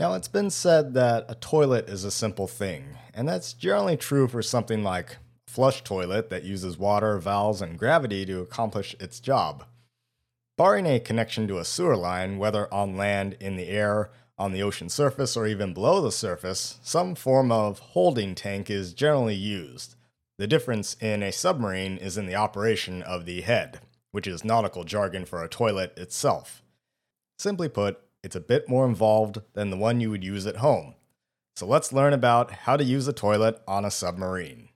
Now, it's been said that a toilet is a simple thing, and that's generally true for something like a flush toilet that uses water, valves, and gravity to accomplish its job. Barring a connection to a sewer line, whether on land, in the air, on the ocean surface, or even below the surface, some form of holding tank is generally used. The difference in a submarine is in the operation of the head, which is nautical jargon for a toilet itself. Simply put, it's a bit more involved than the one you would use at home. So let's learn about how to use a toilet on a submarine.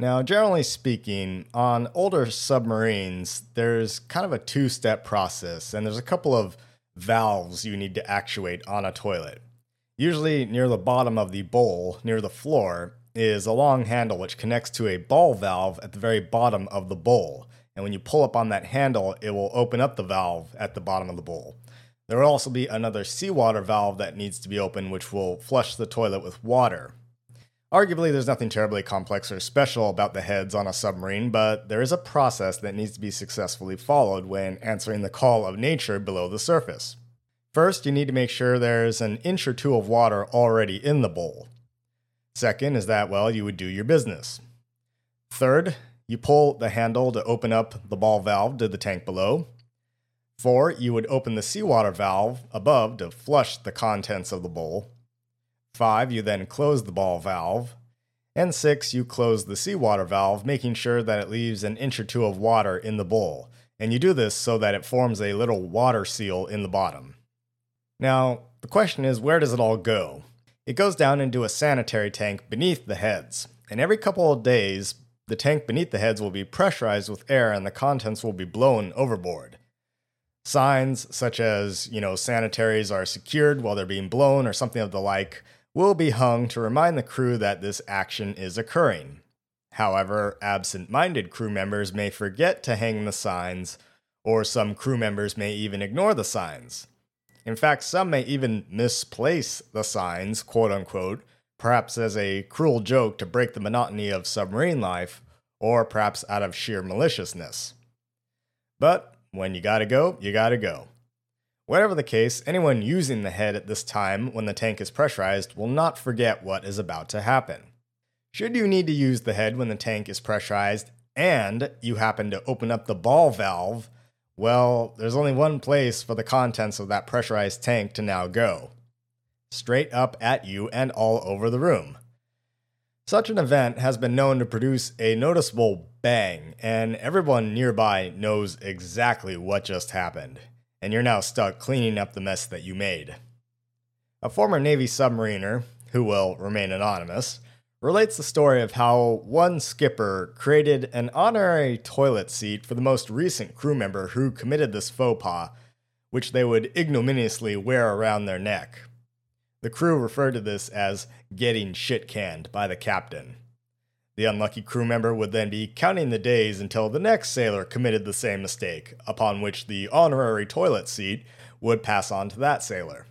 Now, generally speaking, on older submarines, there's kind of a two step process, and there's a couple of valves you need to actuate on a toilet. Usually, near the bottom of the bowl, near the floor, is a long handle which connects to a ball valve at the very bottom of the bowl. And when you pull up on that handle, it will open up the valve at the bottom of the bowl. There will also be another seawater valve that needs to be opened, which will flush the toilet with water. Arguably, there's nothing terribly complex or special about the heads on a submarine, but there is a process that needs to be successfully followed when answering the call of nature below the surface. First, you need to make sure there's an inch or two of water already in the bowl. Second is that, well, you would do your business. Third, you pull the handle to open up the ball valve to the tank below. Four, you would open the seawater valve above to flush the contents of the bowl. 5, you then close the ball valve. And 6, you close the seawater valve, making sure that it leaves an inch or two of water in the bowl. And you do this so that it forms a little water seal in the bottom. Now, the question is where does it all go? It goes down into a sanitary tank beneath the heads. And every couple of days, the tank beneath the heads will be pressurized with air and the contents will be blown overboard. Signs such as, you know, sanitaries are secured while they're being blown or something of the like will be hung to remind the crew that this action is occurring. However, absent minded crew members may forget to hang the signs, or some crew members may even ignore the signs. In fact, some may even misplace the signs, quote unquote, perhaps as a cruel joke to break the monotony of submarine life, or perhaps out of sheer maliciousness. But when you gotta go, you gotta go. Whatever the case, anyone using the head at this time when the tank is pressurized will not forget what is about to happen. Should you need to use the head when the tank is pressurized and you happen to open up the ball valve, well, there's only one place for the contents of that pressurized tank to now go straight up at you and all over the room. Such an event has been known to produce a noticeable bang, and everyone nearby knows exactly what just happened and you're now stuck cleaning up the mess that you made. A former Navy submariner, who will remain anonymous, relates the story of how one skipper created an honorary toilet seat for the most recent crew member who committed this faux pas, which they would ignominiously wear around their neck. The crew referred to this as getting shit canned by the captain. The unlucky crew member would then be counting the days until the next sailor committed the same mistake, upon which the honorary toilet seat would pass on to that sailor.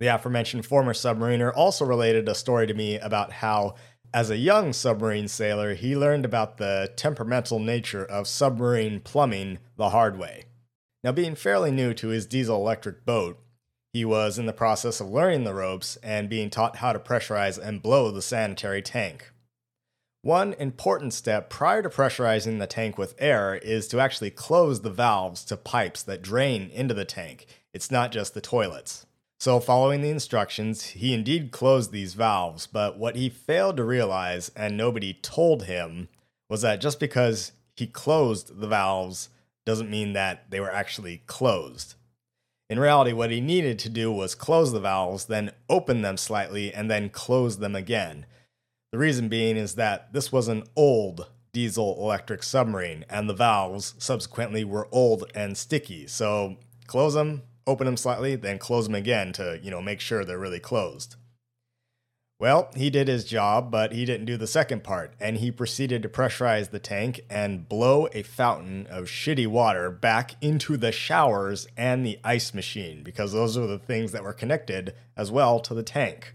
The aforementioned former submariner also related a story to me about how, as a young submarine sailor, he learned about the temperamental nature of submarine plumbing the hard way. Now, being fairly new to his diesel electric boat, he was in the process of learning the ropes and being taught how to pressurize and blow the sanitary tank. One important step prior to pressurizing the tank with air is to actually close the valves to pipes that drain into the tank. It's not just the toilets. So, following the instructions, he indeed closed these valves, but what he failed to realize, and nobody told him, was that just because he closed the valves doesn't mean that they were actually closed. In reality, what he needed to do was close the valves, then open them slightly, and then close them again. The reason being is that this was an old diesel electric submarine, and the valves subsequently were old and sticky. So close them, open them slightly, then close them again to, you know, make sure they're really closed. Well, he did his job, but he didn't do the second part, and he proceeded to pressurize the tank and blow a fountain of shitty water back into the showers and the ice machine, because those are the things that were connected as well to the tank.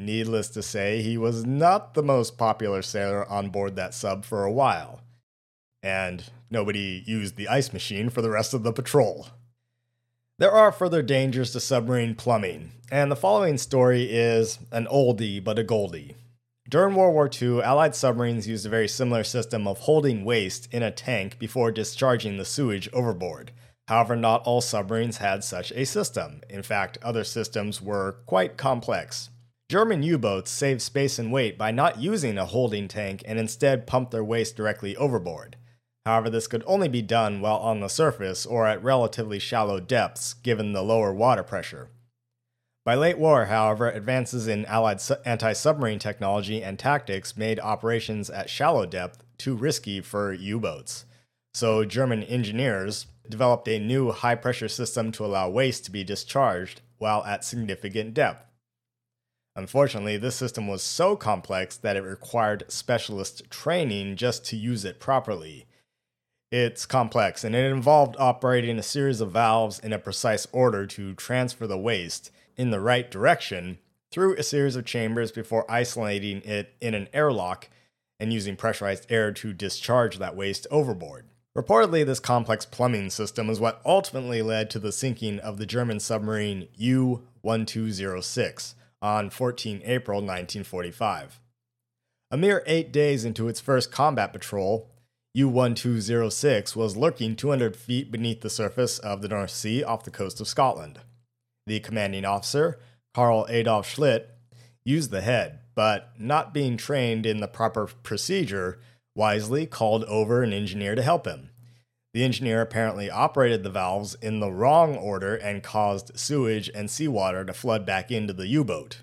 Needless to say, he was not the most popular sailor on board that sub for a while. And nobody used the ice machine for the rest of the patrol. There are further dangers to submarine plumbing, and the following story is an oldie but a goldie. During World War II, Allied submarines used a very similar system of holding waste in a tank before discharging the sewage overboard. However, not all submarines had such a system. In fact, other systems were quite complex. German U boats saved space and weight by not using a holding tank and instead pumped their waste directly overboard. However, this could only be done while on the surface or at relatively shallow depths given the lower water pressure. By late war, however, advances in Allied su- anti submarine technology and tactics made operations at shallow depth too risky for U boats. So, German engineers developed a new high pressure system to allow waste to be discharged while at significant depth. Unfortunately, this system was so complex that it required specialist training just to use it properly. It's complex and it involved operating a series of valves in a precise order to transfer the waste in the right direction through a series of chambers before isolating it in an airlock and using pressurized air to discharge that waste overboard. Reportedly, this complex plumbing system is what ultimately led to the sinking of the German submarine U 1206 on 14 April 1945. A mere eight days into its first combat patrol, U 1206 was lurking 200 feet beneath the surface of the North Sea off the coast of Scotland. The commanding officer, Karl Adolf Schlitt, used the head, but not being trained in the proper procedure, wisely called over an engineer to help him. The engineer apparently operated the valves in the wrong order and caused sewage and seawater to flood back into the U boat.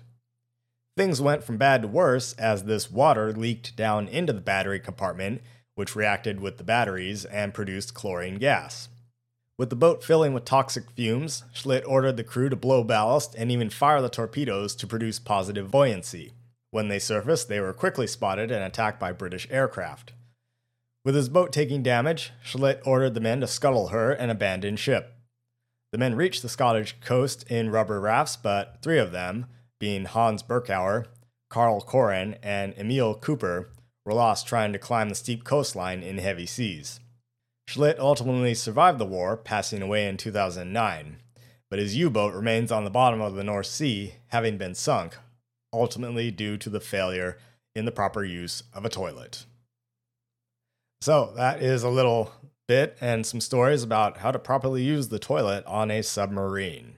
Things went from bad to worse as this water leaked down into the battery compartment, which reacted with the batteries and produced chlorine gas. With the boat filling with toxic fumes, Schlitt ordered the crew to blow ballast and even fire the torpedoes to produce positive buoyancy. When they surfaced, they were quickly spotted and attacked by British aircraft. With his boat taking damage, Schlitt ordered the men to scuttle her and abandon ship. The men reached the Scottish coast in rubber rafts, but three of them, being Hans Berkauer, Karl Koren, and Emil Cooper, were lost trying to climb the steep coastline in heavy seas. Schlitt ultimately survived the war, passing away in 2009, but his U boat remains on the bottom of the North Sea, having been sunk, ultimately due to the failure in the proper use of a toilet. So, that is a little bit and some stories about how to properly use the toilet on a submarine.